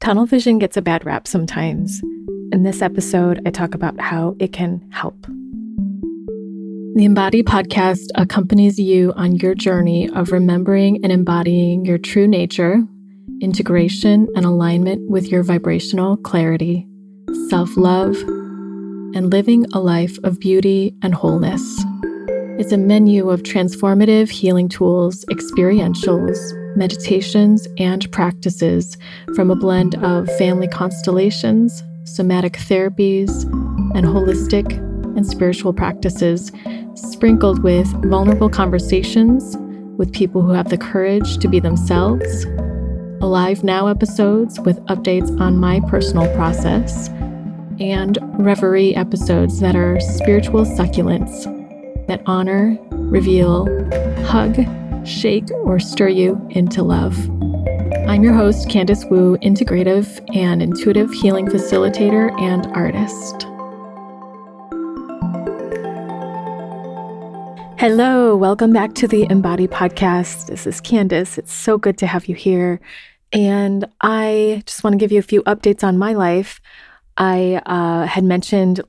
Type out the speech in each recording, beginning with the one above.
Tunnel vision gets a bad rap sometimes. In this episode, I talk about how it can help. The Embody podcast accompanies you on your journey of remembering and embodying your true nature, integration and alignment with your vibrational clarity, self love, and living a life of beauty and wholeness. It's a menu of transformative healing tools, experientials, meditations, and practices from a blend of family constellations, somatic therapies, and holistic and spiritual practices, sprinkled with vulnerable conversations with people who have the courage to be themselves, Alive Now episodes with updates on my personal process, and Reverie episodes that are spiritual succulents that honor, reveal, hug, shake, or stir you into love. I'm your host, Candice Wu, integrative and intuitive healing facilitator and artist. Hello, welcome back to the Embody Podcast. This is Candice. It's so good to have you here. And I just want to give you a few updates on my life. I uh, had mentioned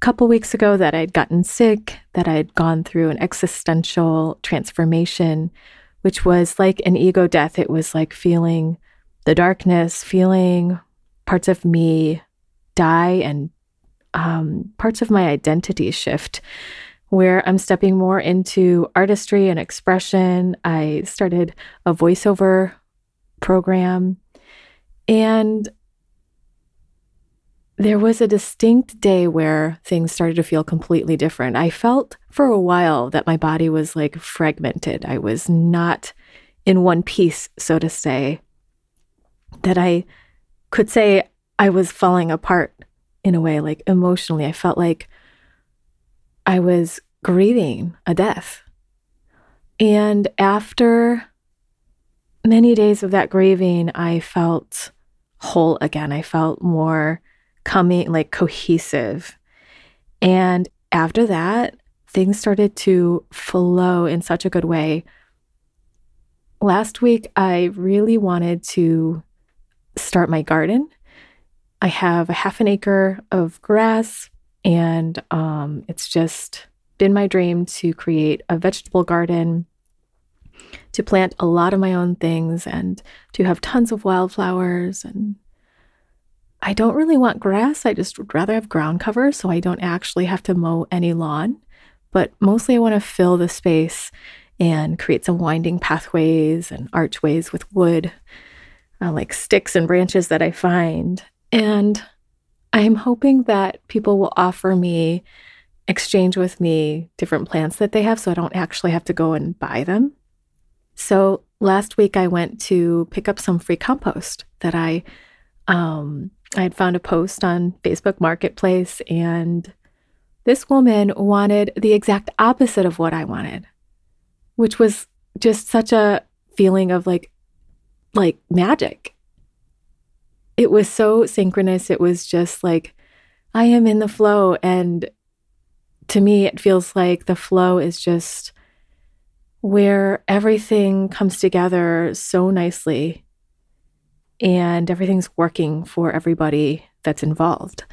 couple weeks ago that I'd gotten sick, that I'd gone through an existential transformation, which was like an ego death. It was like feeling the darkness, feeling parts of me die and um, parts of my identity shift, where I'm stepping more into artistry and expression. I started a voiceover program. And there was a distinct day where things started to feel completely different. I felt for a while that my body was like fragmented. I was not in one piece, so to say, that I could say I was falling apart in a way, like emotionally. I felt like I was grieving a death. And after many days of that grieving, I felt whole again. I felt more coming, like cohesive. And after that, things started to flow in such a good way. Last week, I really wanted to start my garden. I have a half an acre of grass, and um, it's just been my dream to create a vegetable garden to plant a lot of my own things and to have tons of wildflowers. And I don't really want grass. I just would rather have ground cover so I don't actually have to mow any lawn. But mostly, I want to fill the space and create some winding pathways and archways with wood, uh, like sticks and branches that I find. And I'm hoping that people will offer me, exchange with me different plants that they have so I don't actually have to go and buy them. So last week I went to pick up some free compost that I um, I had found a post on Facebook Marketplace, and this woman wanted the exact opposite of what I wanted, which was just such a feeling of like like magic. It was so synchronous. It was just like I am in the flow and to me it feels like the flow is just where everything comes together so nicely and everything's working for everybody that's involved.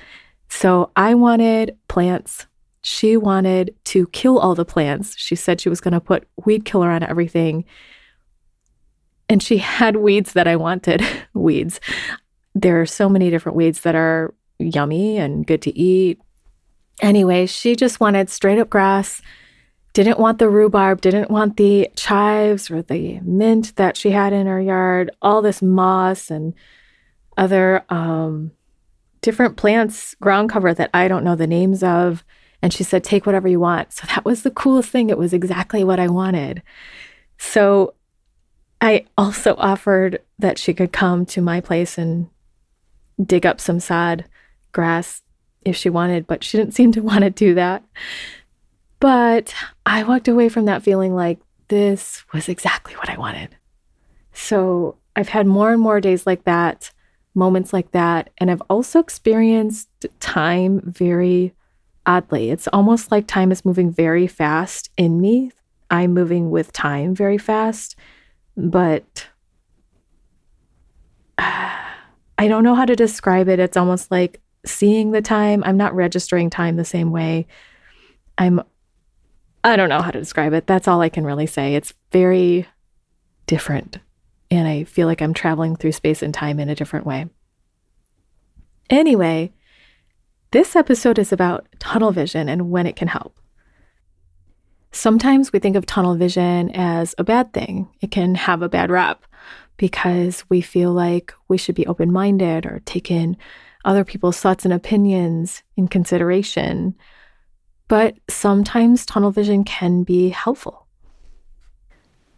So I wanted plants. She wanted to kill all the plants. She said she was going to put weed killer on everything. And she had weeds that I wanted weeds. There are so many different weeds that are yummy and good to eat. Anyway, she just wanted straight up grass didn't want the rhubarb, didn't want the chives or the mint that she had in her yard, all this moss and other um, different plants, ground cover that I don't know the names of. And she said, take whatever you want. So that was the coolest thing. It was exactly what I wanted. So I also offered that she could come to my place and dig up some sod grass if she wanted, but she didn't seem to want to do that. But I walked away from that feeling like this was exactly what I wanted. So I've had more and more days like that, moments like that. And I've also experienced time very oddly. It's almost like time is moving very fast in me. I'm moving with time very fast. But I don't know how to describe it. It's almost like seeing the time. I'm not registering time the same way. I'm, I don't know how to describe it. That's all I can really say. It's very different. And I feel like I'm traveling through space and time in a different way. Anyway, this episode is about tunnel vision and when it can help. Sometimes we think of tunnel vision as a bad thing. It can have a bad rap because we feel like we should be open minded or take in other people's thoughts and opinions in consideration. But sometimes tunnel vision can be helpful.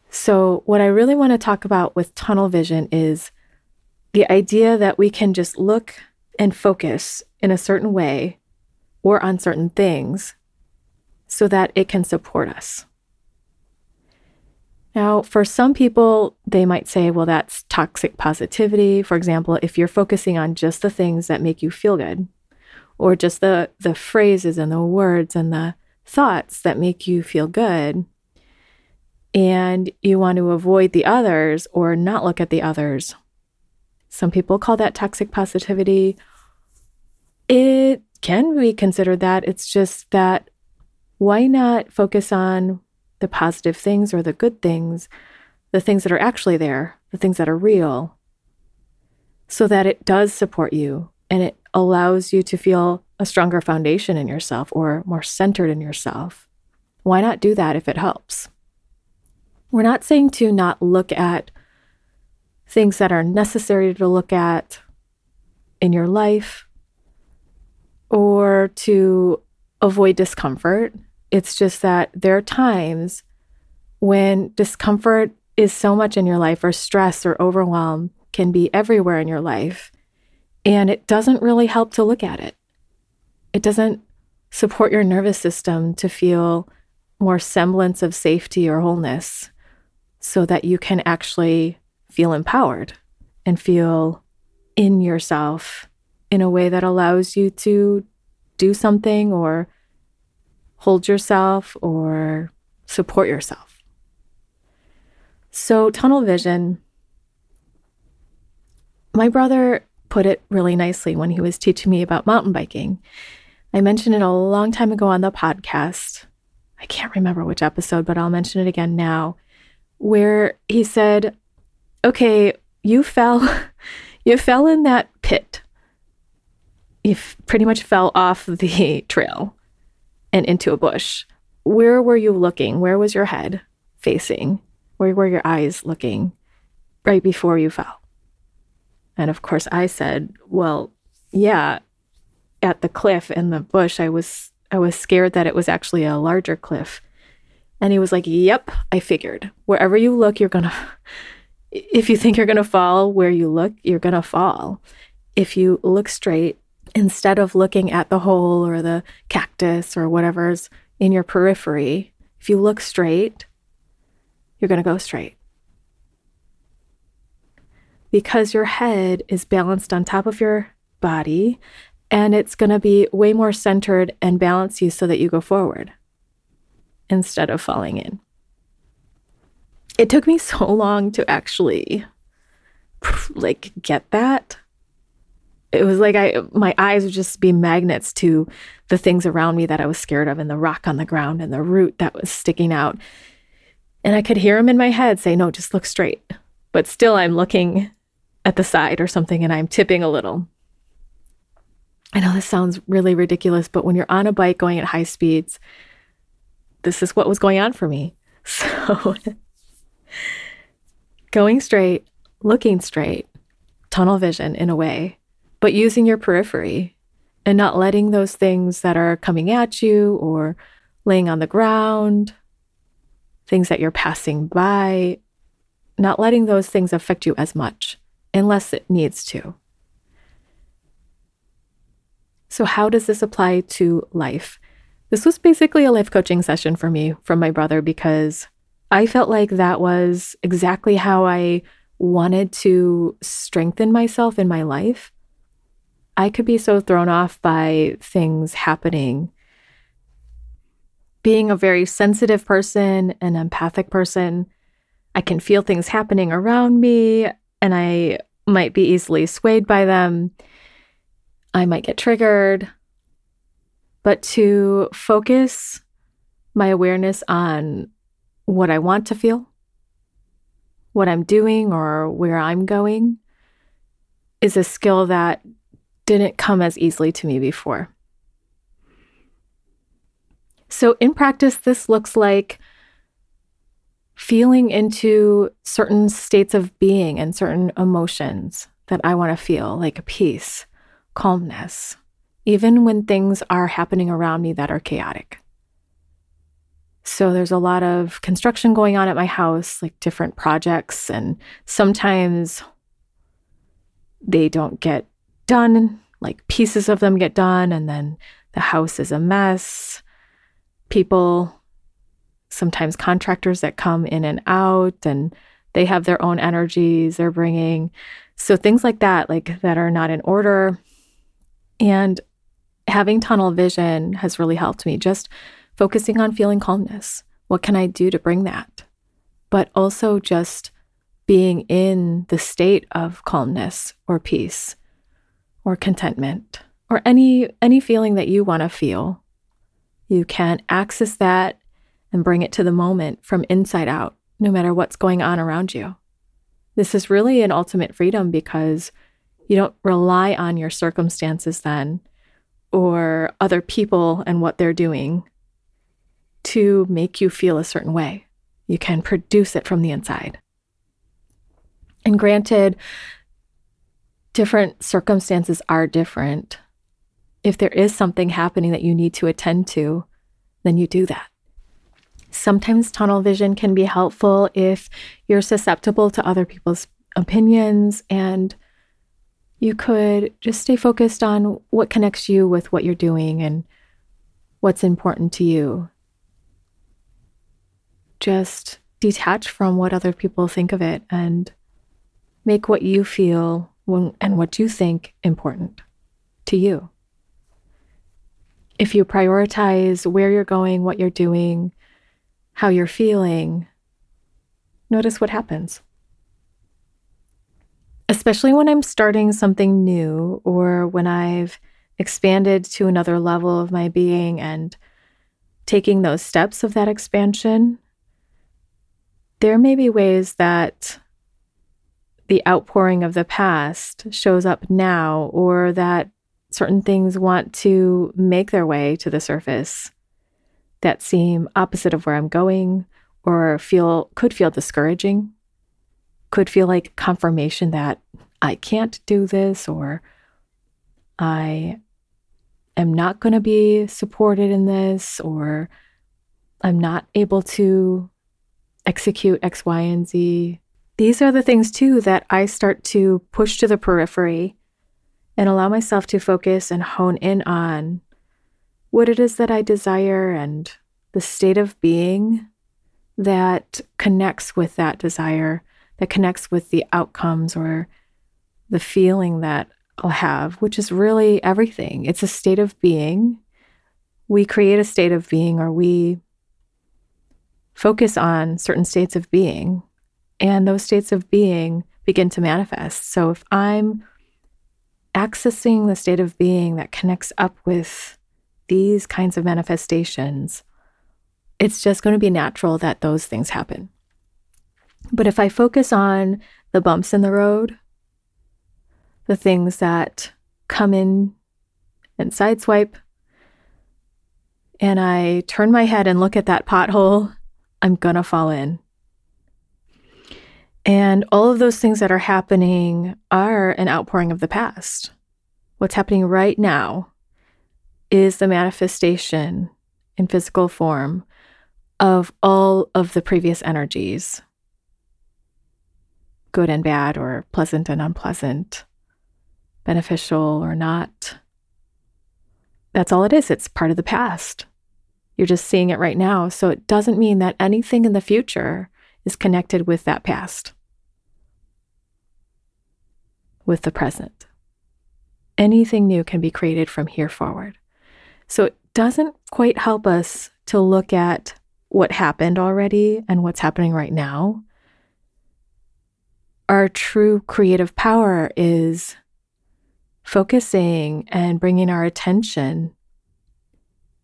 So, what I really want to talk about with tunnel vision is the idea that we can just look and focus in a certain way or on certain things so that it can support us. Now, for some people, they might say, well, that's toxic positivity. For example, if you're focusing on just the things that make you feel good, or just the, the phrases and the words and the thoughts that make you feel good, and you want to avoid the others or not look at the others. Some people call that toxic positivity. It can be considered that. It's just that why not focus on the positive things or the good things, the things that are actually there, the things that are real, so that it does support you and it allows you to feel a stronger foundation in yourself or more centered in yourself? Why not do that if it helps? We're not saying to not look at things that are necessary to look at in your life or to avoid discomfort. It's just that there are times when discomfort is so much in your life, or stress or overwhelm can be everywhere in your life, and it doesn't really help to look at it. It doesn't support your nervous system to feel more semblance of safety or wholeness so that you can actually feel empowered and feel in yourself in a way that allows you to do something or hold yourself or support yourself. So, tunnel vision, my brother put it really nicely when he was teaching me about mountain biking. I mentioned it a long time ago on the podcast. I can't remember which episode, but I'll mention it again now, where he said, Okay, you fell, you fell in that pit. You pretty much fell off the trail and into a bush. Where were you looking? Where was your head facing? Where were your eyes looking right before you fell? And of course, I said, Well, yeah, at the cliff in the bush, I was I was scared that it was actually a larger cliff. And he was like, Yep, I figured. Wherever you look, you're gonna if you think you're gonna fall where you look, you're gonna fall. If you look straight instead of looking at the hole or the cactus or whatever's in your periphery, if you look straight, you're going to go straight. Because your head is balanced on top of your body and it's going to be way more centered and balance you so that you go forward instead of falling in. It took me so long to actually like get that it was like I my eyes would just be magnets to the things around me that I was scared of and the rock on the ground and the root that was sticking out. And I could hear him in my head say, "No, just look straight." But still I'm looking at the side or something and I'm tipping a little. I know this sounds really ridiculous, but when you're on a bike going at high speeds, this is what was going on for me. So going straight, looking straight, tunnel vision in a way but using your periphery and not letting those things that are coming at you or laying on the ground, things that you're passing by, not letting those things affect you as much unless it needs to. So, how does this apply to life? This was basically a life coaching session for me from my brother because I felt like that was exactly how I wanted to strengthen myself in my life. I could be so thrown off by things happening. Being a very sensitive person, an empathic person, I can feel things happening around me and I might be easily swayed by them. I might get triggered. But to focus my awareness on what I want to feel, what I'm doing, or where I'm going is a skill that didn't come as easily to me before. So, in practice, this looks like feeling into certain states of being and certain emotions that I want to feel, like peace, calmness, even when things are happening around me that are chaotic. So there's a lot of construction going on at my house, like different projects, and sometimes they don't get done, like pieces of them get done, and then the house is a mess. People sometimes contractors that come in and out and they have their own energies they're bringing. So things like that, like that are not in order. And having tunnel vision has really helped me just focusing on feeling calmness. What can I do to bring that? But also just being in the state of calmness or peace or contentment or any any feeling that you want to feel. You can access that and bring it to the moment from inside out, no matter what's going on around you. This is really an ultimate freedom because you don't rely on your circumstances then or other people and what they're doing to make you feel a certain way. You can produce it from the inside. And granted, different circumstances are different. If there is something happening that you need to attend to, then you do that. Sometimes tunnel vision can be helpful if you're susceptible to other people's opinions and you could just stay focused on what connects you with what you're doing and what's important to you. Just detach from what other people think of it and make what you feel and what you think important to you. If you prioritize where you're going, what you're doing, how you're feeling, notice what happens. Especially when I'm starting something new or when I've expanded to another level of my being and taking those steps of that expansion, there may be ways that the outpouring of the past shows up now or that certain things want to make their way to the surface that seem opposite of where I'm going or feel could feel discouraging, could feel like confirmation that I can't do this or I am not going to be supported in this or I'm not able to execute X, Y, and Z. These are the things too that I start to push to the periphery and allow myself to focus and hone in on what it is that I desire and the state of being that connects with that desire, that connects with the outcomes or the feeling that I'll have, which is really everything. It's a state of being. We create a state of being or we focus on certain states of being, and those states of being begin to manifest. So if I'm accessing the state of being that connects up with these kinds of manifestations, it's just going to be natural that those things happen. But if I focus on the bumps in the road, the things that come in and sideswipe, and I turn my head and look at that pothole, I'm going to fall in. And all of those things that are happening are an outpouring of the past. What's happening right now is the manifestation in physical form of all of the previous energies good and bad, or pleasant and unpleasant, beneficial or not. That's all it is. It's part of the past. You're just seeing it right now. So it doesn't mean that anything in the future is connected with that past, with the present. Anything new can be created from here forward. So it doesn't quite help us to look at what happened already and what's happening right now. our true creative power is focusing and bringing our attention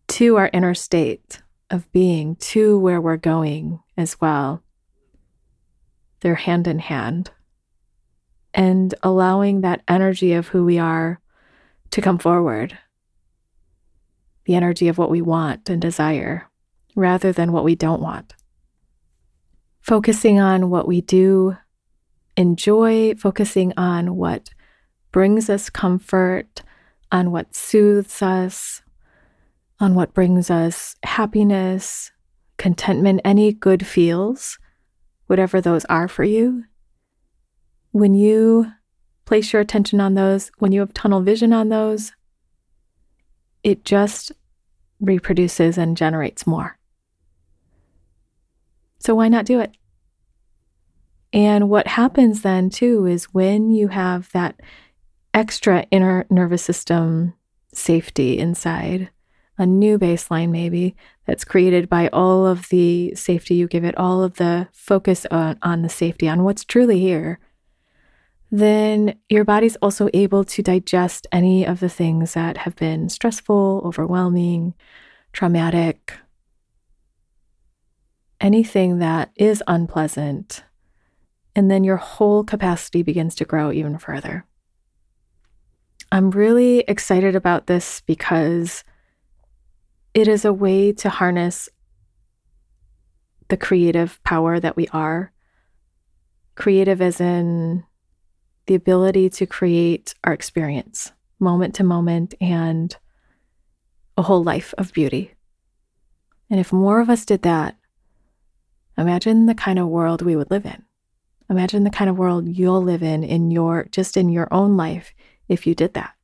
to our inner state of being, to where we're going as well. They're hand in hand. And allowing that energy of who we are to come forward, the energy of what we want and desire, rather than what we don't want. Focusing on what we do enjoy, focusing on what brings us comfort, on what soothes us, on what brings us happiness, contentment, any good feels, whatever those are for you. When you place your attention on those, when you have tunnel vision on those, it just reproduces and generates more. So why not do it? And what happens then, too, is when you have that extra inner nervous system safety inside, a new baseline maybe that's created by all of the safety you give it, all of the focus on, on the safety, on what's truly here, then your body's also able to digest any of the things that have been stressful, overwhelming, traumatic, anything that is unpleasant and then your whole capacity begins to grow even further. I'm really excited about this because it is a way to harness the creative power that we are. Creative as in the ability to create our experience moment to moment and a whole life of beauty. And if more of us did that, imagine the kind of world we would live in. Imagine the kind of world you'll live in in your just in your own life if you did that.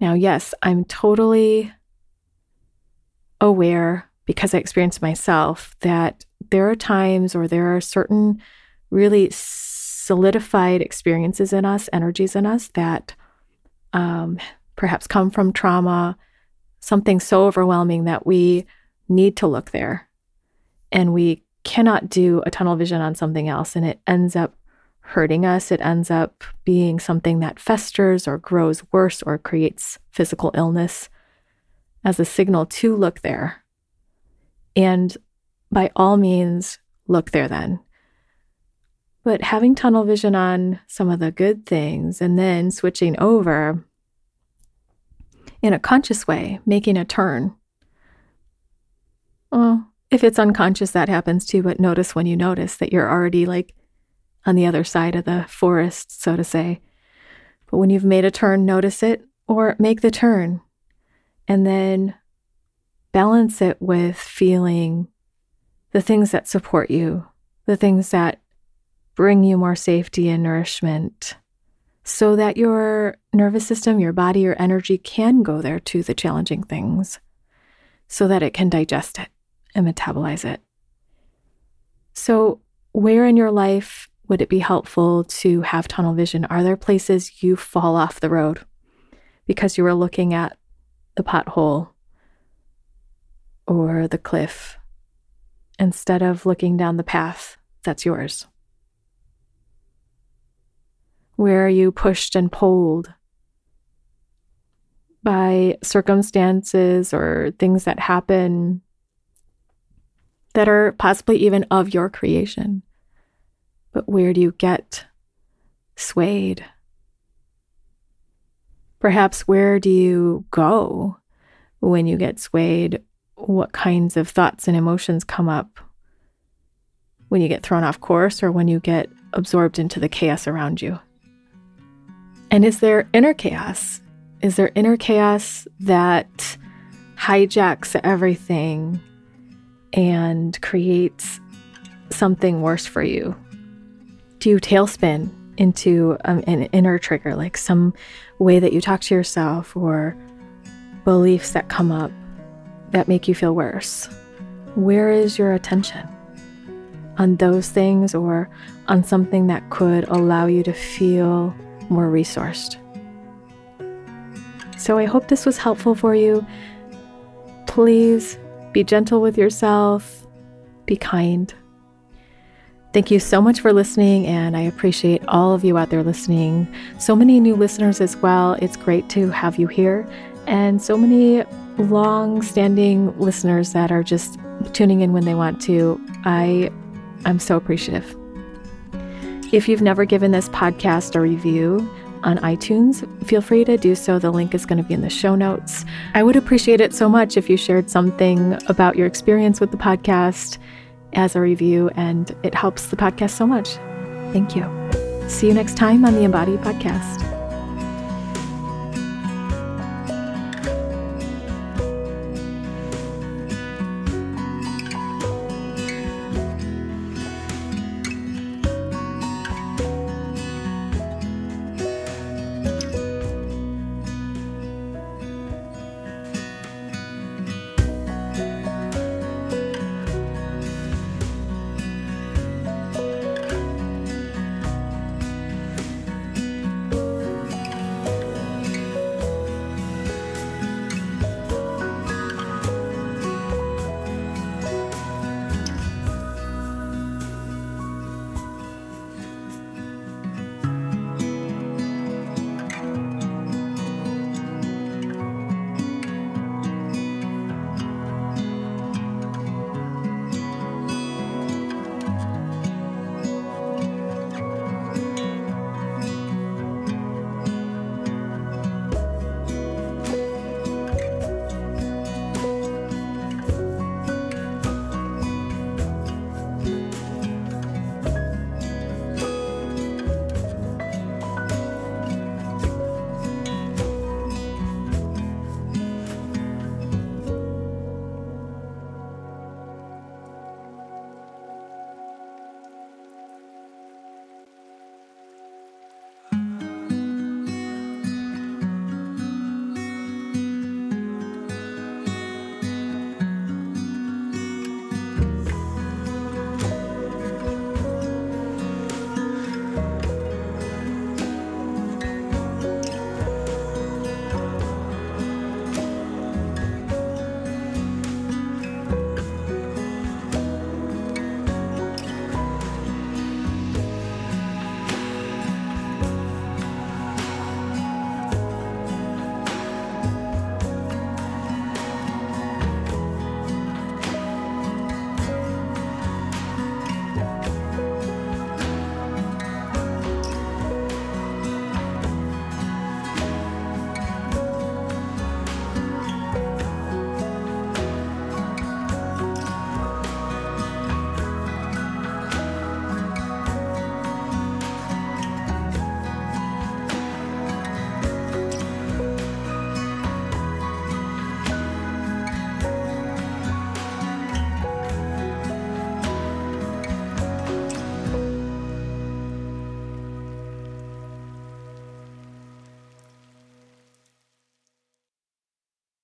Now, yes, I'm totally aware because I experienced myself that there are times or there are certain really solidified experiences in us, energies in us that um, perhaps come from trauma, something so overwhelming that we need to look there and we cannot do a tunnel vision on something else and it ends up hurting us. It ends up being something that festers or grows worse or creates physical illness as a signal to look there. And by all means, look there then. But having tunnel vision on some of the good things and then switching over in a conscious way, making a turn. Well, if it's unconscious, that happens too, but notice when you notice that you're already like on the other side of the forest, so to say. But when you've made a turn, notice it or make the turn and then balance it with feeling the things that support you, the things that bring you more safety and nourishment, so that your nervous system, your body, your energy can go there to the challenging things so that it can digest it and metabolize it. So, where in your life would it be helpful to have tunnel vision? Are there places you fall off the road because you were looking at the pothole or the cliff instead of looking down the path that's yours? Where are you pushed and pulled by circumstances or things that happen that are possibly even of your creation. But where do you get swayed? Perhaps where do you go when you get swayed? What kinds of thoughts and emotions come up when you get thrown off course or when you get absorbed into the chaos around you? And is there inner chaos? Is there inner chaos that hijacks everything and creates something worse for you? Do you tailspin into um, an inner trigger, like some way that you talk to yourself or beliefs that come up that make you feel worse? Where is your attention? On those things or on something that could allow you to feel more resourced? So I hope this was helpful for you. Please be gentle with yourself. Be kind. Thank you so much for listening, and I appreciate all of you out there listening. So many new listeners as well. It's great to have you here, and so many long standing listeners that are just tuning in when they want to. I, I'm so appreciative. If you've never given this podcast a review, on iTunes, feel free to do so. The link is going to be in the show notes. I would appreciate it so much if you shared something about your experience with the podcast as a review, and it helps the podcast so much. Thank you. See you next time on the Embody Podcast.